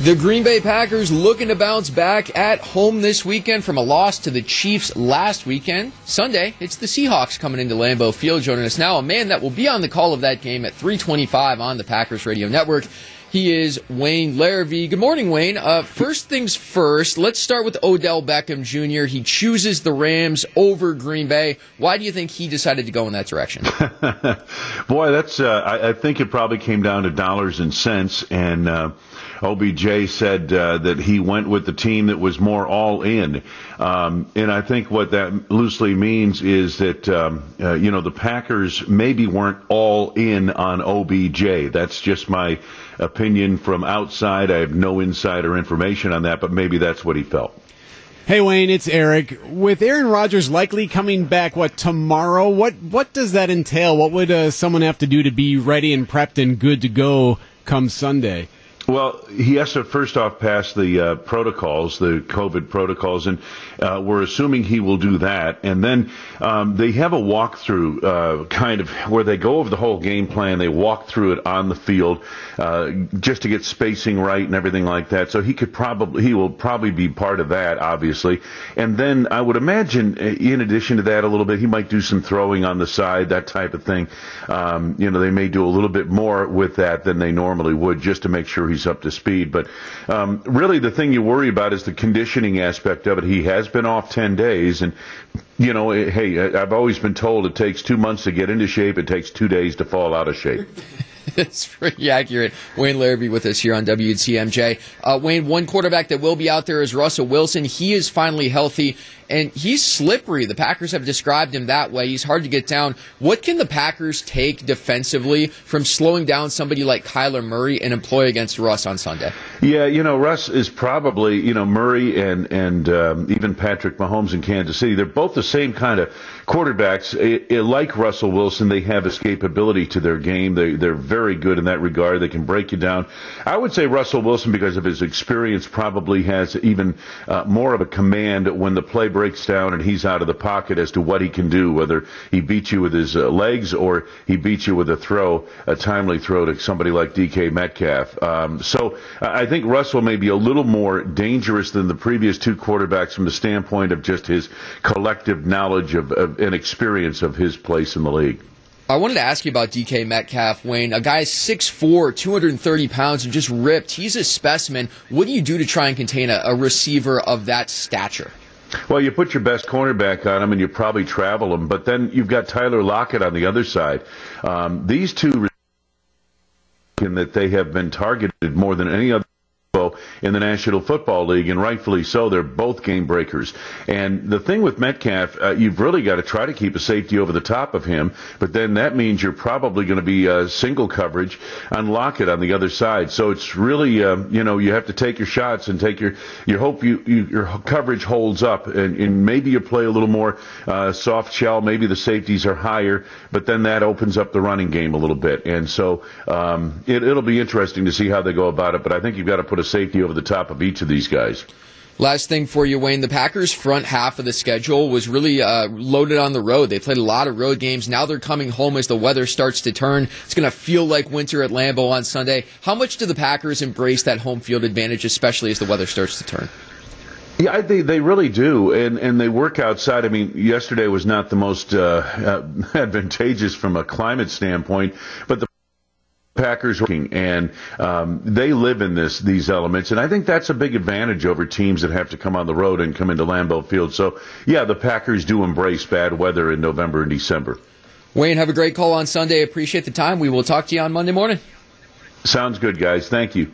The Green Bay Packers looking to bounce back at home this weekend from a loss to the Chiefs last weekend. Sunday, it's the Seahawks coming into Lambeau Field. Joining us now, a man that will be on the call of that game at 325 on the Packers Radio Network. He is Wayne Larrivee. Good morning, Wayne. Uh, first things first, let's start with Odell Beckham Jr. He chooses the Rams over Green Bay. Why do you think he decided to go in that direction? Boy, that's. Uh, I, I, think it probably came down to dollars and cents, and uh, OBJ said uh, that he went with the team that was more all in. Um, and I think what that loosely means is that, um, uh, you know, the Packers maybe weren't all in on OBJ. That's just my opinion from outside. I have no insider information on that, but maybe that's what he felt. Hey Wayne, it's Eric. With Aaron Rodgers likely coming back, what tomorrow? What what does that entail? What would uh, someone have to do to be ready and prepped and good to go come Sunday? Well, he has to first off pass the uh, protocols, the COVID protocols, and uh, we're assuming he will do that. And then um, they have a walkthrough, uh, kind of where they go over the whole game plan. They walk through it on the field uh, just to get spacing right and everything like that. So he could probably, he will probably be part of that, obviously. And then I would imagine, uh, in addition to that, a little bit, he might do some throwing on the side, that type of thing. Um, you know, they may do a little bit more with that than they normally would, just to make sure he's up to speed. But um, really, the thing you worry about is the conditioning aspect of it. He has been off 10 days, and, you know, hey, I've always been told it takes two months to get into shape, it takes two days to fall out of shape. It's pretty accurate. Wayne Larrivee with us here on WTMJ. Uh, Wayne, one quarterback that will be out there is Russell Wilson. He is finally healthy and he's slippery. The Packers have described him that way. He's hard to get down. What can the Packers take defensively from slowing down somebody like Kyler Murray and employ against Russ on Sunday? Yeah, you know, Russ is probably, you know, Murray and and um, even Patrick Mahomes in Kansas City. They're both the same kind of quarterbacks. It, it, like Russell Wilson, they have escapability to their game. They they're very good in that regard. They can break you down. I would say Russell Wilson, because of his experience, probably has even uh, more of a command when the play breaks down and he's out of the pocket as to what he can do, whether he beats you with his uh, legs or he beats you with a throw, a timely throw to somebody like DK Metcalf. Um, so I think Russell may be a little more dangerous than the previous two quarterbacks from the standpoint of just his collective knowledge of, of and experience of his place in the league. I wanted to ask you about DK Metcalf, Wayne. A guy 6'4, 230 pounds, and just ripped. He's a specimen. What do you do to try and contain a, a receiver of that stature? Well, you put your best cornerback on him, and you probably travel him. But then you've got Tyler Lockett on the other side. Um, these two, in that they have been targeted more than any other in the National Football League, and rightfully so. They're both game breakers. And the thing with Metcalf, uh, you've really got to try to keep a safety over the top of him, but then that means you're probably going to be uh, single coverage on Lockett on the other side. So it's really, uh, you know, you have to take your shots and take your, you hope you, you your coverage holds up, and, and maybe you play a little more uh, soft shell. Maybe the safeties are higher, but then that opens up the running game a little bit. And so um, it, it'll be interesting to see how they go about it. But I think you've got to put a safety over the top of each of these guys. Last thing for you, Wayne. The Packers' front half of the schedule was really uh, loaded on the road. They played a lot of road games. Now they're coming home as the weather starts to turn. It's going to feel like winter at Lambeau on Sunday. How much do the Packers embrace that home field advantage, especially as the weather starts to turn? Yeah, they they really do, and and they work outside. I mean, yesterday was not the most uh, uh, advantageous from a climate standpoint, but the Packers working, and um, they live in this these elements, and I think that's a big advantage over teams that have to come on the road and come into Lambeau Field. So, yeah, the Packers do embrace bad weather in November and December. Wayne, have a great call on Sunday. Appreciate the time. We will talk to you on Monday morning. Sounds good, guys. Thank you.